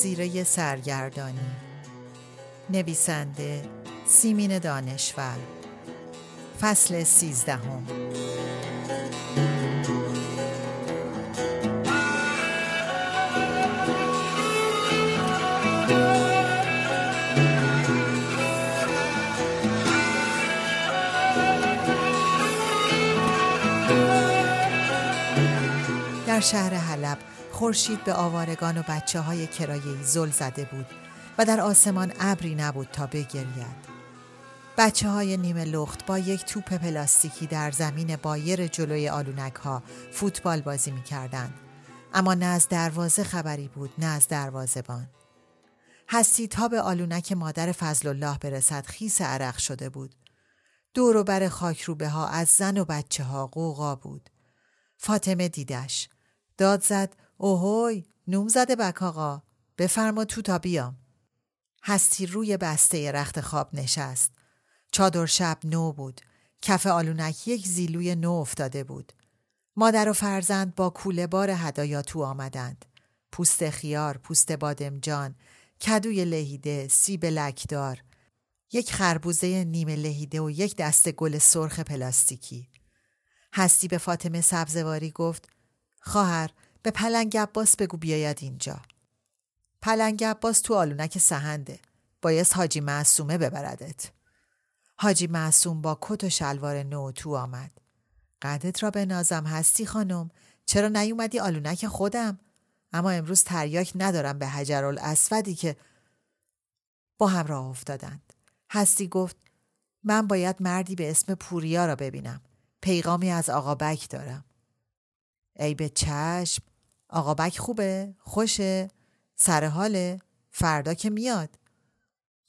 جزیره سرگردانی. نویسنده سیمین دانشور. فصل سیزدهم. در شهر خورشید به آوارگان و بچه های کرایه‌ای زل زده بود و در آسمان ابری نبود تا بگرید. بچه های نیمه لخت با یک توپ پلاستیکی در زمین بایر جلوی آلونک ها فوتبال بازی می کردن. اما نه از دروازه خبری بود نه از دروازبان. هستی تا به آلونک مادر فضل الله برسد خیس عرق شده بود. دور و بر خاکروبه ها از زن و بچه ها قوقا بود. فاطمه دیدش. داد زد اوهوی نوم زده بک آقا. بفرما تو تا بیام. هستی روی بسته رخت خواب نشست. چادر شب نو بود. کف آلونک یک زیلوی نو افتاده بود. مادر و فرزند با کوله بار هدایا تو آمدند. پوست خیار پوست بادمجان کدوی لهیده سیب لکدار. یک خربوزه نیمه لهیده و یک دست گل سرخ پلاستیکی. هستی به فاطمه سبزواری گفت خواهر به پلنگ عباس بگو بیاید اینجا. پلنگ عباس تو آلونک سهنده. بایست حاجی معصومه ببردت. حاجی معصوم با کت و شلوار نو تو آمد. قدت را به نازم هستی خانم. چرا نیومدی آلونک خودم؟ اما امروز تریاک ندارم به حجر الاسودی که با هم راه افتادند. هستی گفت من باید مردی به اسم پوریا را ببینم. پیغامی از آقا بک دارم. ای به چشم آقا بک خوبه؟ خوشه؟ سر حاله؟ فردا که میاد؟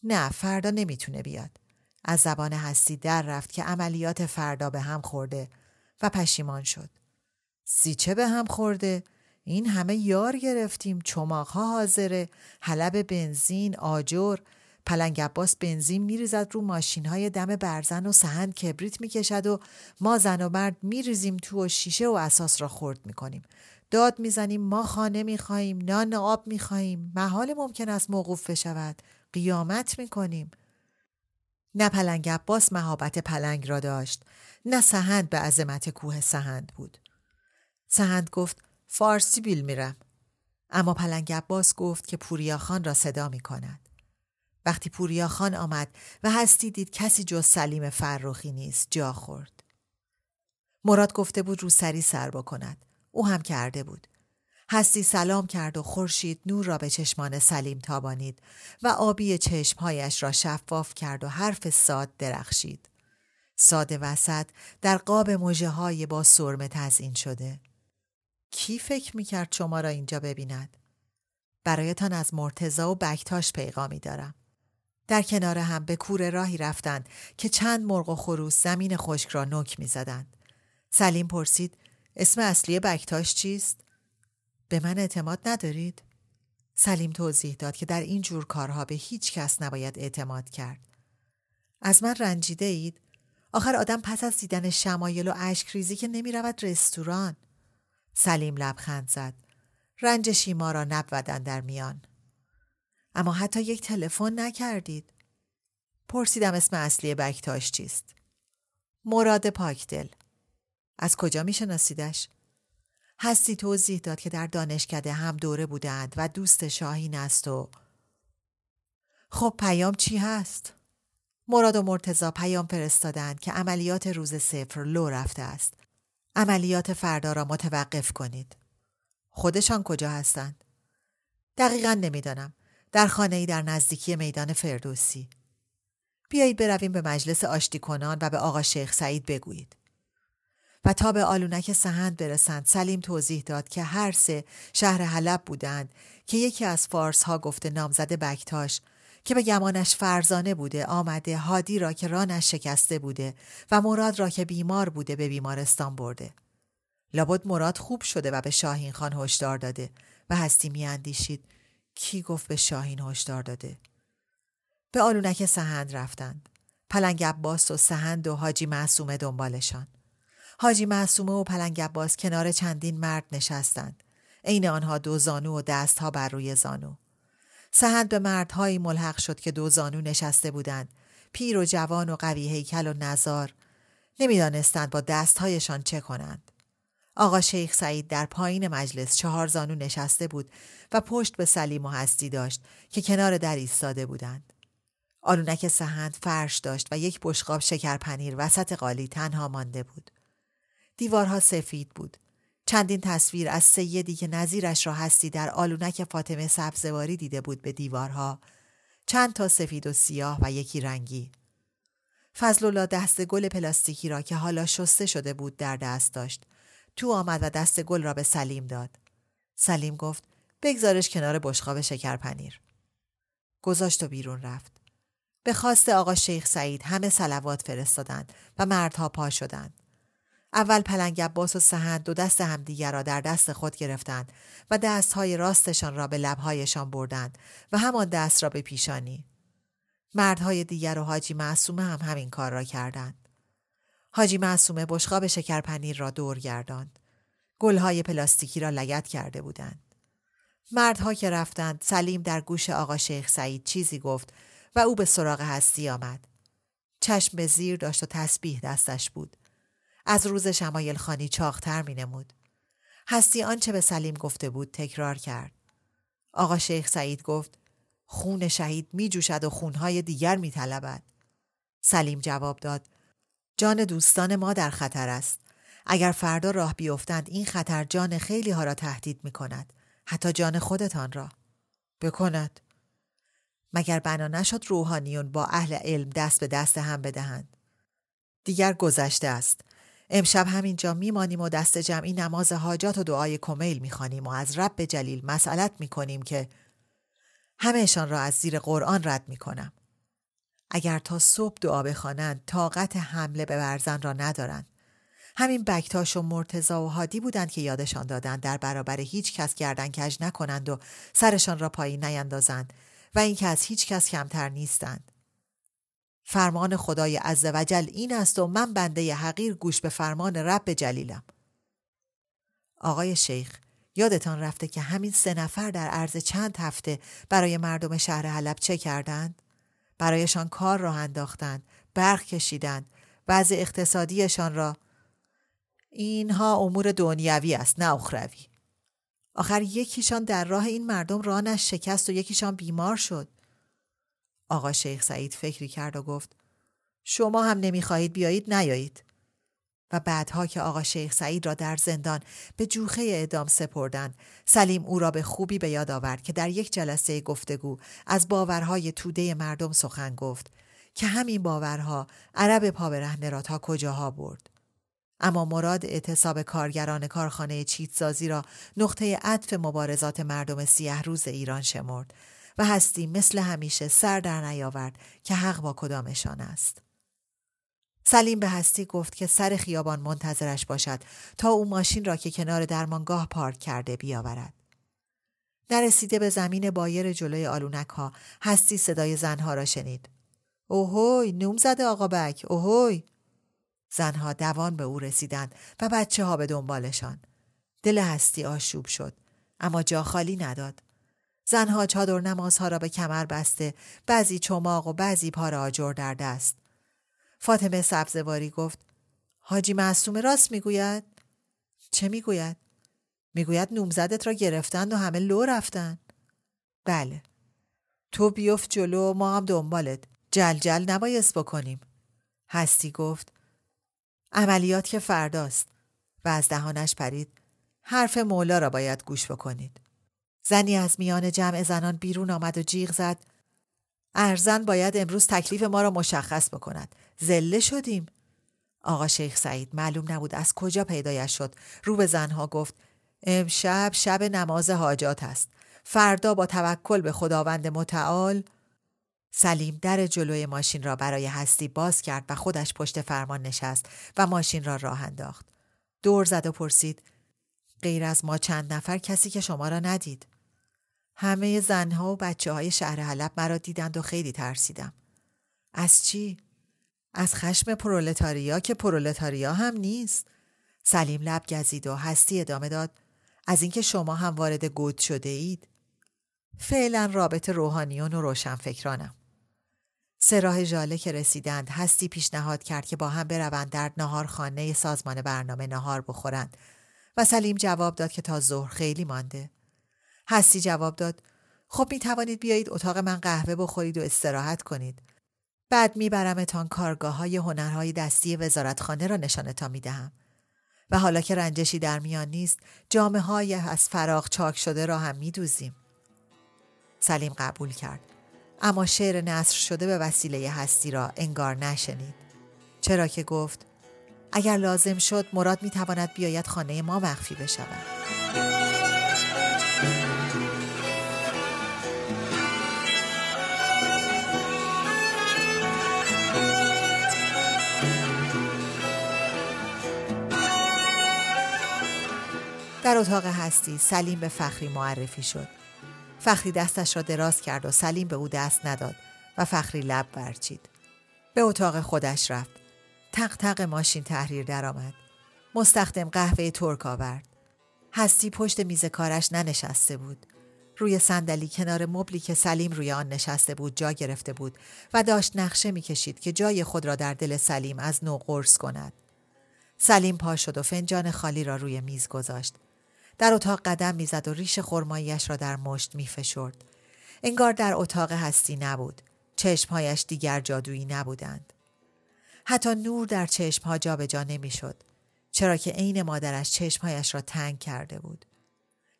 نه فردا نمی‌تونه بیاد. از زبان هستی در رفت که عملیات فردا به هم خورده و پشیمان شد. سیچه به هم خورده؟ این همه یار گرفتیم چماقها حاضره حلب بنزین آجر پلنگ عباس بنزین میریزد رو ماشین های دم برزن و سهند کبریت می‌کشد و ما زن و مرد میریزیم تو و شیشه و اساس را خورد می‌کنیم داد می‌زنیم ما خانه می‌خواهیم نان آب می‌خواهیم محال ممکن است موقوف بشود قیامت می‌کنیم نه پلنگ عباس مهابت پلنگ را داشت نه سهند به عظمت کوه سهند بود سهند گفت فارسی بیل میرم اما پلنگ عباس گفت که پوریا خان را صدا می کند. وقتی پوریا خان آمد و هستی دید کسی جز سلیم فرخی نیست جا خورد. مراد گفته بود رو سری سر بکند. او هم کرده بود. هستی سلام کرد و خورشید نور را به چشمان سلیم تابانید و آبی چشمهایش را شفاف کرد و حرف ساد درخشید. ساده وسط در قاب موجه های با سرمه تزین شده. کی فکر می‌کرد شما را اینجا ببیند؟ برایتان از مرتزا و بکتاش پیغامی دارم. در کنار هم به کوره راهی رفتند که چند مرغ و خروس زمین خشک را نک می‌زدند. سلیم پرسید اسم اصلی بکتاش چیست؟ به من اعتماد ندارید؟ سلیم توضیح داد که در این جور کارها به هیچ کس نباید اعتماد کرد. از من رنجیده اید؟ آخر آدم پس از دیدن شمایل و اشک ریزی که نمی رود رستوران. سلیم لبخند زد. رنج شیما را نبودن در میان. اما حتی یک تلفن نکردید. پرسیدم اسم اصلی بکتاش چیست؟ مراد پاکدل. از کجا می شناسیدش؟ هستی توضیح داد که در دانشکده هم دوره بودند و دوست شاهین است و خب پیام چی هست؟ مراد و مرتزا پیام فرستادند که عملیات روز صفر لو رفته است. عملیات فردا را متوقف کنید. خودشان کجا هستند؟ دقیقا نمی‌دانم در خانه ای در نزدیکی میدان فردوسی بیایید برویم به مجلس آشتی کنان و به آقا شیخ سعید بگویید و تا به آلونک سهند برسند سلیم توضیح داد که هر سه شهر حلب بودند که یکی از فارس ها گفته نامزد بکتاش که به گمانش فرزانه بوده آمده هادی را که رانش شکسته بوده و مراد را که بیمار بوده به بیمارستان برده. لابد مراد خوب شده و به شاهین خان هشدار داده و هستی میاندیشید کی گفت به شاهین هشدار داده؟ به آلونک سهند رفتند. پلنگ عباس و سهند و حاجی معصومه دنبالشان. حاجی معصومه و پلنگ عباس کنار چندین مرد نشستند عین آنها دو زانو و دستها بر روی زانو سهند به مردهایی ملحق شد که دو زانو نشسته بودند پیر و جوان و قوی هیکل و نزار نمی‌دانستند با دستهایشان چه کنند آقا شیخ سعید در پایین مجلس چهار زانو نشسته بود و پشت به سلیم و هستی داشت که کنار در ایستاده بودند. آلونک سهند فرش داشت و یک بشقاب شکر پنیر وسط قالی تنها مانده بود. دیوارها سفید بود. چندین تصویر از سیدی که نظیرش را هستی در آلونک فاطمه سبزواری دیده بود به دیوارها. چند تا سفید و سیاه و یکی رنگی. فضل دست گل پلاستیکی را که حالا شسته شده بود در دست داشت. تو آمد و دست گل را به سلیم داد. سلیم گفت بگذارش کنار بشقاب شکر پنیر. گذاشت و بیرون رفت. به خواست آقا شیخ سعید همه سلوات فرستادند و مردها پا شدند. اول پلنگ عباس و سهند دو دست همدیگر را در دست خود گرفتند و دستهای راستشان را به لبهایشان بردند و همان دست را به پیشانی. مردهای دیگر و حاجی معصومه هم همین کار را کردند. حاجی معصومه بشقاب شکرپنیر را دور گرداند. گلهای پلاستیکی را لگت کرده بودند. مردها که رفتند سلیم در گوش آقا شیخ سعید چیزی گفت و او به سراغ هستی آمد. چشم به زیر داشت و تسبیح دستش بود. از روز شمایل خانی چاختر می نمود. هستی آنچه به سلیم گفته بود تکرار کرد. آقا شیخ سعید گفت خون شهید می جوشد و خونهای دیگر می طلبد. سلیم جواب داد جان دوستان ما در خطر است. اگر فردا راه بیفتند این خطر جان خیلی ها را تهدید می کند. حتی جان خودتان را. بکند. مگر بنا نشد روحانیون با اهل علم دست به دست هم بدهند. دیگر گذشته است. امشب همینجا میمانیم و دست جمعی نماز حاجات و دعای کمیل می‌خوانیم و از رب جلیل مسئلت می‌کنیم که همهشان را از زیر قرآن رد می‌کنم. اگر تا صبح دعا بخوانند طاقت حمله به برزن را ندارند همین بکتاش و مرتزا و هادی بودند که یادشان دادند در برابر هیچ کس گردن کج نکنند و سرشان را پایین نیندازند و اینکه از هیچ کس کمتر نیستند فرمان خدای عزوجل این است و من بنده حقیر گوش به فرمان رب جلیلم. آقای شیخ یادتان رفته که همین سه نفر در عرض چند هفته برای مردم شهر حلب چه کردند؟ برایشان کار راه انداختند برق کشیدند وضع اقتصادیشان را. اینها امور دنیوی است نه اخروی. آخر یکیشان در راه این مردم رانش شکست و یکیشان بیمار شد. آقا شیخ سعید فکری کرد و گفت شما هم نمی‌خواهید بیایید نیایید. و بعدها که آقا شیخ سعید را در زندان به جوخه اعدام سپردند سلیم او را به خوبی به یاد آورد که در یک جلسه گفتگو از باورهای توده مردم سخن گفت که همین باورها عرب پابرهنه را تا کجاها برد. اما مراد اعتصاب کارگران کارخانه چیتسازی را نقطه عطف مبارزات مردم سیه روز ایران شمرد و هستی مثل همیشه سر در نیاورد که حق با کدامشان است. سلیم به هستی گفت که سر خیابان منتظرش باشد تا او ماشین را که کنار درمانگاه پارک کرده بیاورد. نرسیده به زمین بایر جلوی آلونک ها هستی صدای زنها را شنید. اوهوی نوم زده آقا بک اوهوی زنها دوان به او رسیدند و بچه ها به دنبالشان. دل هستی آشوب شد اما جا خالی نداد. زنها چادر نمازها را به کمر بسته بعضی چماق و بعضی پار آجر در دست. فاطمه سبزواری گفت حاجی معصومه راست می‌گوید؟ چه می‌گوید؟ می‌گوید نومزدت را گرفتند و همه لو رفتن. بله. تو بیفت جلو ما هم دنبالت. جل جل نبایست بکنیم. هستی گفت عملیات که فرداست و از دهانش پرید حرف مولا را باید گوش بکنید. زنی از میان جمع زنان بیرون آمد و جیغ زد. ارزن باید امروز تکلیف ما را مشخص بکند. زله شدیم. آقا شیخ سعید معلوم نبود از کجا پیدایش شد. رو به زنها گفت امشب شب نماز حاجات است. فردا با توکل به خداوند متعال. سلیم در جلوی ماشین را برای هستی باز کرد و خودش پشت فرمان نشست و ماشین را راه انداخت. دور زد و پرسید غیر از ما چند نفر کسی که شما را ندید. همه زنها و بچه های شهر حلب مرا دیدند و خیلی ترسیدم. از چی؟ از خشم پرولتاریا که پرولتاریا هم نیست. سلیم لب گزید و هستی ادامه داد از اینکه شما هم وارد گود شده اید. فعلا رابط روحانیون و روشنفکرانم. سه راه ژاله که رسیدند هستی پیشنهاد کرد که با هم بروند در نهارخانه سازمان برنامه نهار بخورند و سلیم جواب داد که تا ظهر خیلی مانده. هستی جواب داد خب می توانید بیایید اتاق من قهوه بخورید و استراحت کنید. بعد میبرمتان کارگاه های هنرهای دستی وزارتخانه را نشانتان می دهم. و حالا که رنجشی در میان نیست جامعه های از فراغ چاک شده را هم می دوزیم. سلیم قبول کرد. اما شعر نصر شده به وسیله هستی را انگار نشنید. چرا که گفت اگر لازم شد مراد می تواند بیاید خانه ما مخفی بشود. در اتاق هستی سلیم به فخری معرفی شد. فخری دستش را دراز کرد و سلیم به او دست نداد و فخری لب برچید. به اتاق خودش رفت. تق تق ماشین تحریر درآمد. مستخدم قهوه ترک آورد. هستی پشت میز کارش ننشسته بود. روی صندلی کنار مبلی که سلیم روی آن نشسته بود جا گرفته بود و داشت نقشه می‌کشید که جای خود را در دل سلیم از نو قرص کند. سلیم پا شد و فنجان خالی را روی میز گذاشت. در اتاق قدم می‌زد و ریش خرماییش را در مشت میفشرد. انگار در اتاق هستی نبود. چشمهایش دیگر جادویی نبودند. حتی نور در چشمها جابجا نمی‌شد. چرا که عین مادرش چشمهایش را تنگ کرده بود.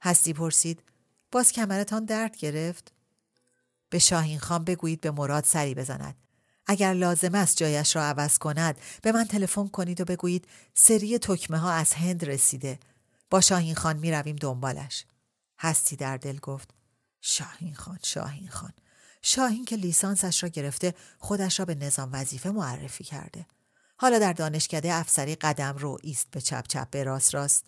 هستی پرسید باز کمرتان درد گرفت؟ به شاهین خان بگویید به مراد سری بزند. اگر لازم است جایش را عوض کند به من تلفن کنید و بگویید سری تکمه ها از هند رسیده. با شاهین خان می رویم دنبالش. هستی در دل گفت شاهین خان شاهین خان شاهین که لیسانسش را گرفته خودش را به نظام وظیفه معرفی کرده. حالا در دانشکده افسری قدم رو ایست به چپ چپ به راست راست.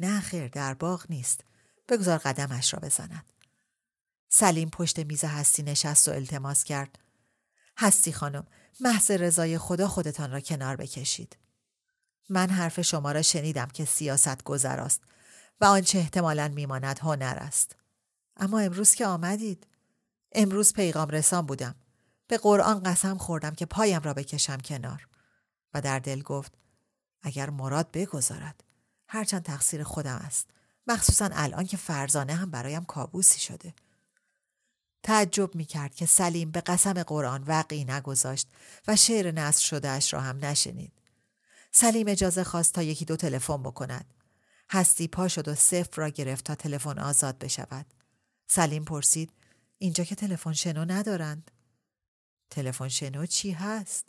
نه خیر در باغ نیست. بگذار قدمش را بزند. سلیم پشت میز هستی نشست و التماس کرد. هستی خانم محض رضای خدا خودتان را کنار بکشید. من حرف شما را شنیدم که سیاست گذراست و آنچه احتمالا میماند هنر است. اما امروز که آمدید امروز پیغام رسان بودم. به قرآن قسم خوردم که پایم را بکشم کنار و در دل گفت اگر مراد بگذارد هرچند تقصیر خودم است مخصوصا الان که فرزانه هم برایم کابوسی شده تعجب می کرد که سلیم به قسم قرآن وقعی نگذاشت و شعر نصر اش را هم نشنید. سلیم اجازه خواست تا یکی دو تلفن بکند. هستی پا شد و صفر را گرفت تا تلفن آزاد بشود. سلیم پرسید اینجا که تلفن شنو ندارند. تلفن شنو چی هست؟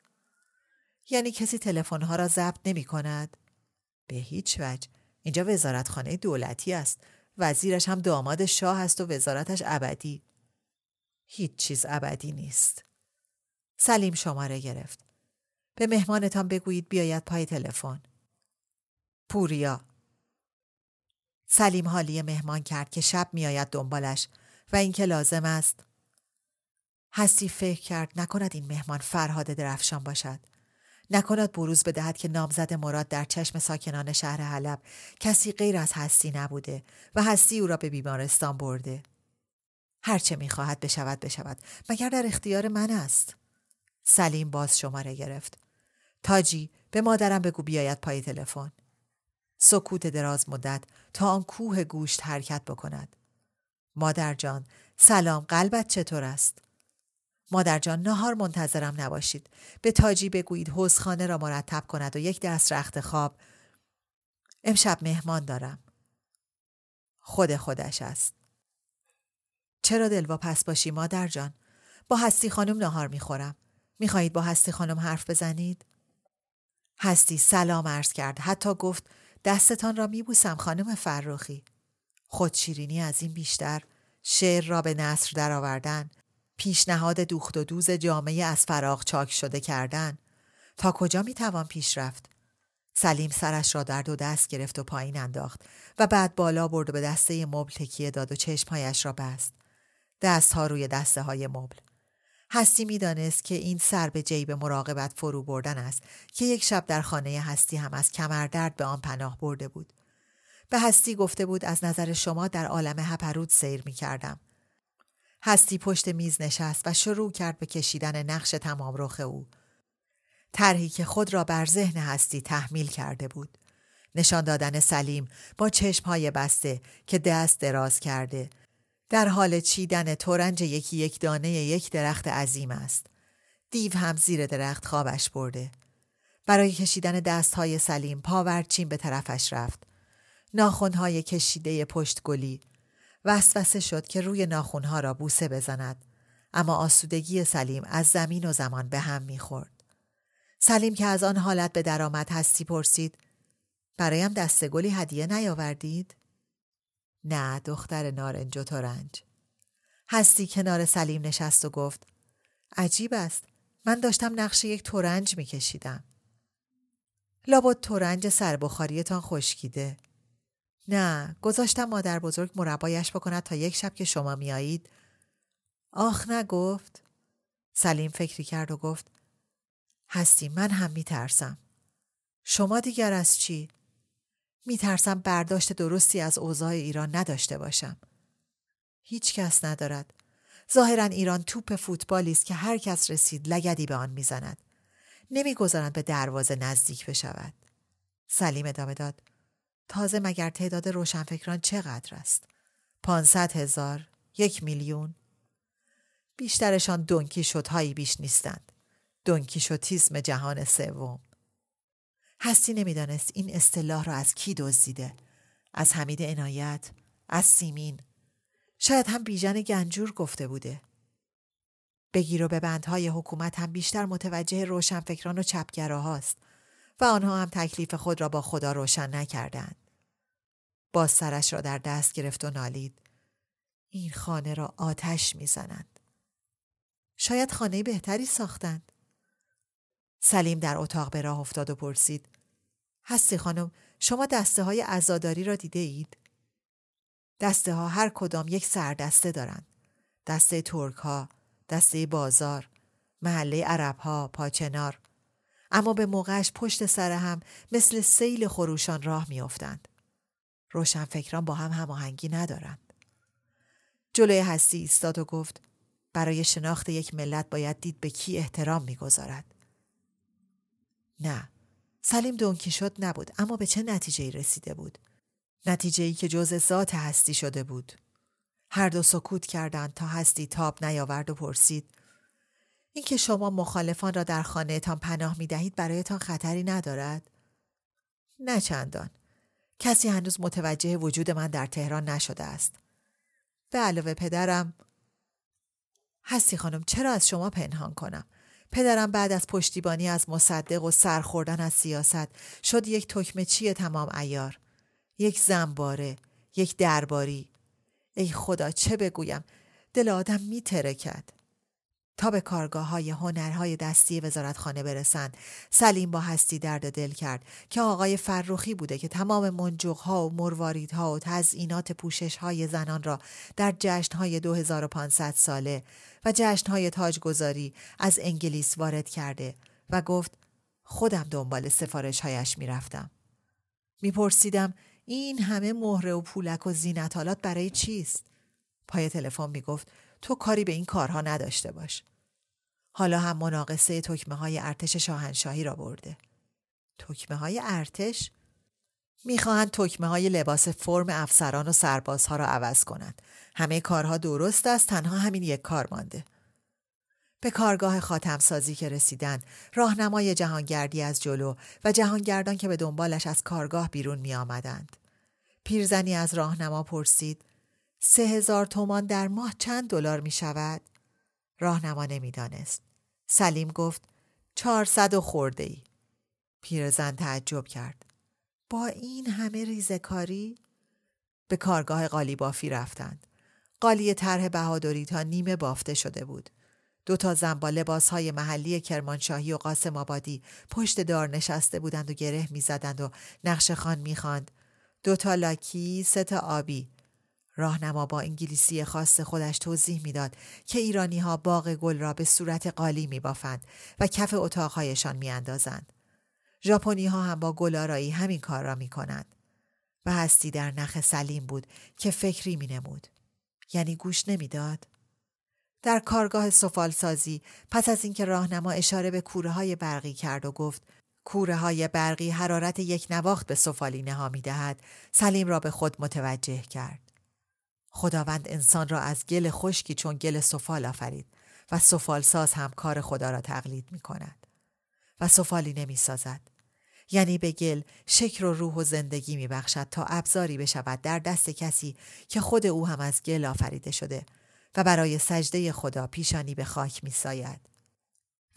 یعنی کسی تلفن‌ها را ضبط نمی کند؟ به هیچ وجه. اینجا وزارتخانه دولتی است. وزیرش هم داماد شاه است و وزارتش ابدی. هیچ چیز ابدی نیست. سلیم شماره گرفت. به مهمانتان بگویید بیاید پای تلفن. پوریا. سلیم حالی مهمان کرد که شب میآید دنبالش و اینکه لازم است. هستی فکر کرد نکند این مهمان فرهاد درفشان باشد. نکند بروز بدهد که نامزد مراد در چشم ساکنان شهر حلب کسی غیر از هستی نبوده و هستی او را به بیمارستان برده. هرچه می‌خواهد بشود بشود مگر در اختیار من است؟ سلیم باز شماره گرفت. تاجی به مادرم بگو بیاید پای تلفن. سکوت دراز مدت تا آن کوه گوشت حرکت بکند. مادر جان سلام قلبت چطور است؟ مادر جان نهار منتظرم نباشید. به تاجی بگویید حوزخانه را مرتب کند و یک دست رخت خواب. امشب مهمان دارم. خود خودش است. چرا دلواپس باشی مادر جان؟ با هستی خانم نهار می‌خورم. می‌خواهید با هستی خانم حرف بزنید؟ هستی سلام عرض کرد. حتی گفت دستتان را میبوسم خانم فرخی. خودشیرینی از این بیشتر شعر را به نصر درآوردن پیشنهاد دوخت و دوز جامعه از فراغ چاک شده کردن تا کجا می‌توان پیش رفت سلیم سرش را در دو دست گرفت و پایین انداخت و بعد بالا برد و به دسته مبل تکیه داد و چشمهایش را بست دستها روی دسته های مبل هستی می‌دانست که این سر به جیب مراقبت فرو بردن است که یک شب در خانه هستی هم از کمردرد به آن پناه برده بود به هستی گفته بود از نظر شما در عالم هپرود سیر می کردم. هستی پشت میز نشست و شروع کرد به کشیدن نقش تمام رخ او. طرحی که خود را بر ذهن هستی تحمیل کرده بود. نشان دادن سلیم با چشمهای بسته که دست دراز کرده در حال چیدن تورنج یکی یک دانه یک درخت عظیم است. دیو هم زیر درخت خوابش برده. برای کشیدن دستهای سلیم پاورچین به طرفش رفت. ناخونهای کشیده پشت گلی وسوسه شد که روی ناخونها را بوسه بزند اما آسودگی سلیم از زمین و زمان به هم می‌خورد. سلیم که از آن حالت به درآمد هستی پرسید برایم دسته گلی هدیه نیاوردید؟ نه دختر نارنج و تورنج. هستی کنار سلیم نشست و گفت عجیب است من داشتم نقش یک تورنج میکشیدم. لابد تورنج سربخاریتان خشکیده. نه گذاشتم مادر بزرگ مربایش بکند تا یک شب که شما میایید آخ نگفت سلیم فکری کرد و گفت هستی من هم میترسم شما دیگر از چی؟ میترسم برداشت درستی از اوضاع ایران نداشته باشم هیچ کس ندارد ظاهرا ایران توپ فوتبالی است که هر کس رسید لگدی به آن می‌زند نمی‌گذارند به دروازه نزدیک بشود سلیم ادامه داد تازه مگر تعداد روشنفکران چقدر است؟ پانصد هزار؟ یک میلیون؟ بیشترشان دونکی شدهایی بیش نیستند. دونکی شوتیزم جهان سوم. هستی نمی‌دانست این اصطلاح را از کی دزدیده از حمید عنایت از سیمین شاید هم بیژن گنجور گفته بوده بگیر و به بندهای حکومت هم بیشتر متوجه روشنفکران و چپگراهاست و آنها هم تکلیف خود را با خدا روشن نکردند. باز سرش را در دست گرفت و نالید. این خانه را آتش می‌زنند. شاید خانه بهتری ساختند. سلیم در اتاق به راه افتاد و پرسید. هستی خانم شما دسته های ازاداری را دیده اید؟ دسته ها هر کدام یک سردسته دارند. دسته ترک ها، دسته بازار، محله عرب ها، پاچنار، اما به موقعش پشت سر هم مثل سیل خروشان راه میافتند. روشنفکران با هم هماهنگی ندارند. جلوی هستی ایستاد و گفت برای شناخت یک ملت باید دید به کی احترام می‌گذارد. نه سلیم دونکی شد نبود اما به چه نتیجه رسیده بود؟ نتیجه ای که جز ذات هستی شده بود. هر دو سکوت کردند تا هستی تاب نیاورد و پرسید اینکه شما مخالفان را در خانهتان پناه می دهید برایتان خطری ندارد؟ نه چندان. کسی هنوز متوجه وجود من در تهران نشده است. به علاوه پدرم هستی خانم چرا از شما پنهان کنم؟ پدرم بعد از پشتیبانی از مصدق و سرخوردن از سیاست شد یک تکمه تمام ایار. یک زنباره، یک درباری. ای خدا چه بگویم؟ دل آدم می ترکد. تا به کارگاه های هنرهای دستی وزارتخانه برسند سلیم با هستی درد دل کرد که آقای فرخی بوده که تمام منجوقها و مرواریدها و تزئینات پوشش های زنان را در جشن های 2500 ساله و جشن های تاجگذاری از انگلیس وارد کرده و گفت خودم دنبال سفارش هایش می‌رفتم. میپرسیدم این همه مهره و پولک و زینتالات برای چیست؟ پای تلفن می‌گفت تو کاری به این کارها نداشته باش. حالا هم مناقصه تکمه های ارتش شاهنشاهی را برده. تکمه های ارتش؟ می‌خواهند تکمه های لباس فرم افسران و سربازها را عوض کنند. همه کارها درست است تنها همین یک کار مانده. به کارگاه خاتمسازی که رسیدن راهنمای جهانگردی از جلو و جهانگردان که به دنبالش از کارگاه بیرون می آمدند. پیرزنی از راهنما پرسید سه هزار تومان در ماه چند دلار می شود؟ راهنما نمی‌دانست. سلیم گفت چهارصد و خورده ای. پیرزن تعجب کرد. با این همه ریزکاری؟ به کارگاه قالی بافی رفتند. قالی طرح بهادری تا نیمه بافته شده بود. دو تا زن با لباس های محلی کرمانشاهی و قاسم آبادی پشت دار نشسته بودند و گره می‌زدند و نقش خان می‌خواند. دو تا لاکی، سه تا آبی. راهنما با انگلیسی خاص خودش توضیح می‌داد که ایرانی ها باغ گل را به صورت قالی می بافند و کف اتاقهایشان می اندازند. ژاپنی ها هم با گلارایی همین کار را می کنند. و هستی در نخ سلیم بود که فکری می نمود. یعنی گوش نمی‌داد. در کارگاه سفالسازی پس از اینکه راهنما اشاره به کوره های برقی کرد و گفت کوره های برقی حرارت یک نواخت به سفالینه ها می دهد سلیم را به خود متوجه کرد. خداوند انسان را از گل خشکی چون گل سفال آفرید و سفالساز هم کار خدا را تقلید می کند و سفالی نمی سازد. یعنی به گل شکر و روح و زندگی می بخشد تا ابزاری بشود در دست کسی که خود او هم از گل آفریده شده و برای سجده خدا پیشانی به خاک می ساید.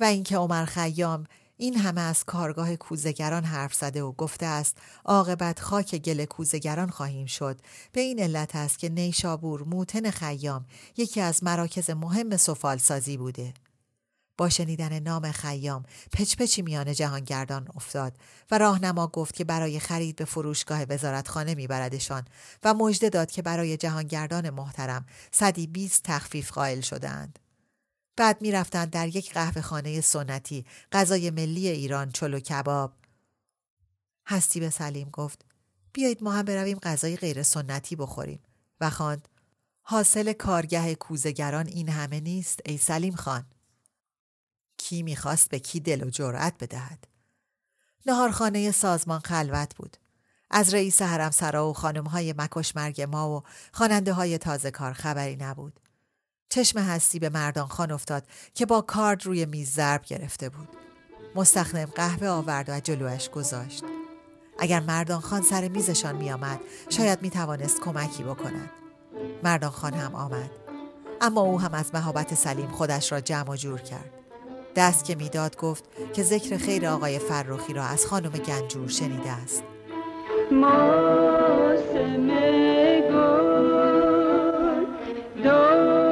و اینکه عمر خیام این همه از کارگاه کوزگران حرف زده و گفته است عاقبت خاک گل کوزگران خواهیم شد به این علت است که نیشابور موتن خیام یکی از مراکز مهم سفالسازی بوده با شنیدن نام خیام پچپچی میان جهانگردان افتاد و راهنما گفت که برای خرید به فروشگاه وزارتخانه میبردشان و مژده داد که برای جهانگردان محترم صدی بیست تخفیف قائل شدهاند. بعد می‌رفتند در یک قهوه خانه سنتی غذای ملی ایران چلو کباب. هستی به سلیم گفت بیایید ما هم برویم غذای غیر سنتی بخوریم. و خواند حاصل کارگه کوزگران این همه نیست ای سلیم خان. کی می‌خواست به کی دل و جرأت بدهد؟ نهارخانه سازمان خلوت بود. از رئیس حرم سرا و خانم های مکش مرگ ما و خواننده های تازه کار خبری نبود. چشم هستی به مردان خان افتاد که با کارد روی میز ضرب گرفته بود. مستخدم قهوه آورد و جلوش گذاشت. اگر مردان خان سر میزشان می آمد شاید می توانست کمکی بکند. مردان خان هم آمد. اما او هم از مهابت سلیم خودش را جمع و جور کرد. دست که می‌داد گفت که ذکر خیر آقای فرخی را از خانم گنجور شنیده است. شب را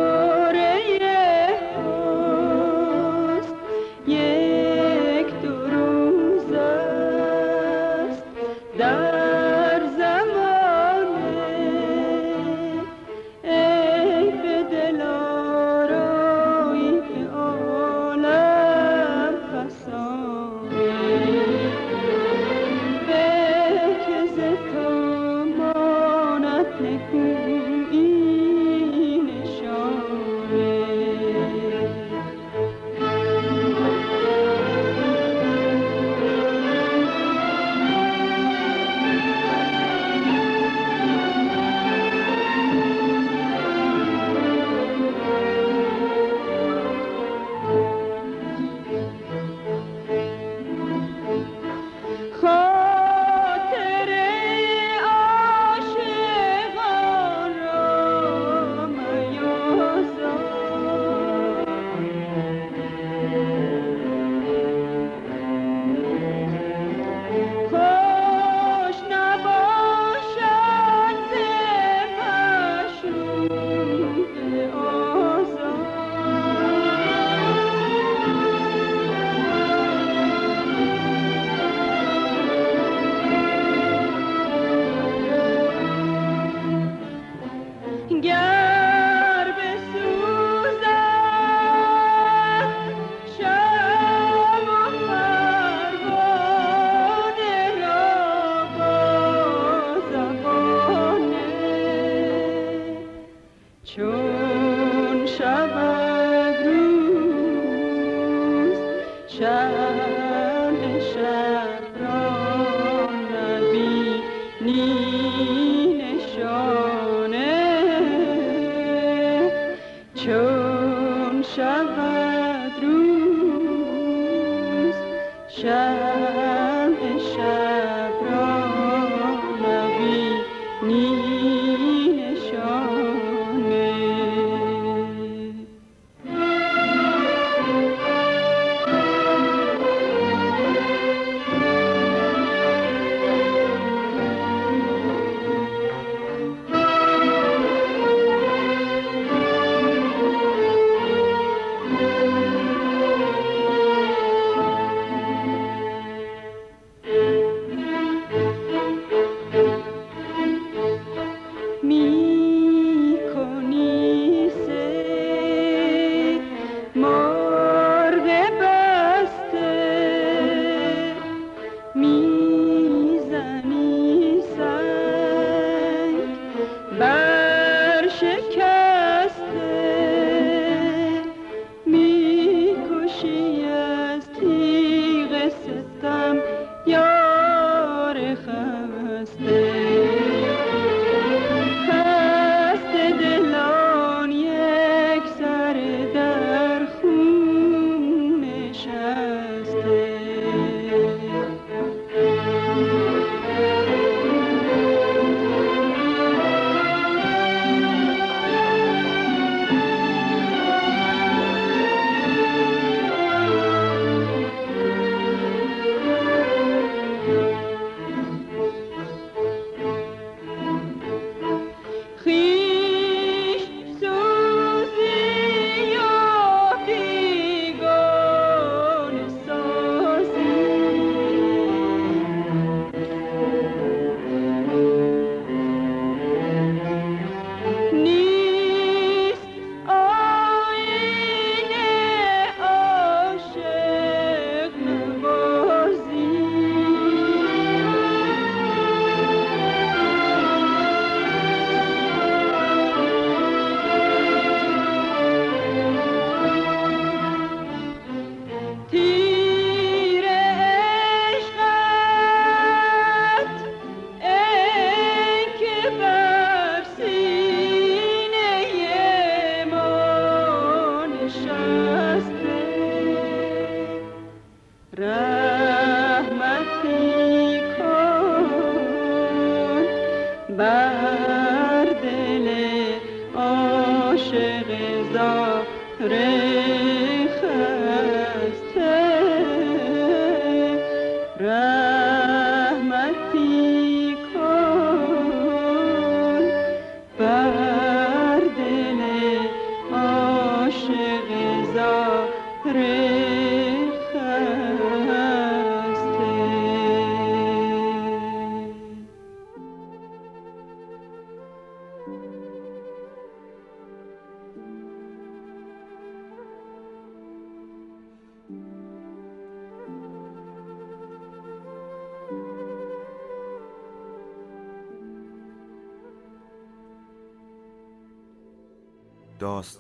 你。بر دل عاشق زهره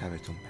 شبتون بخیر.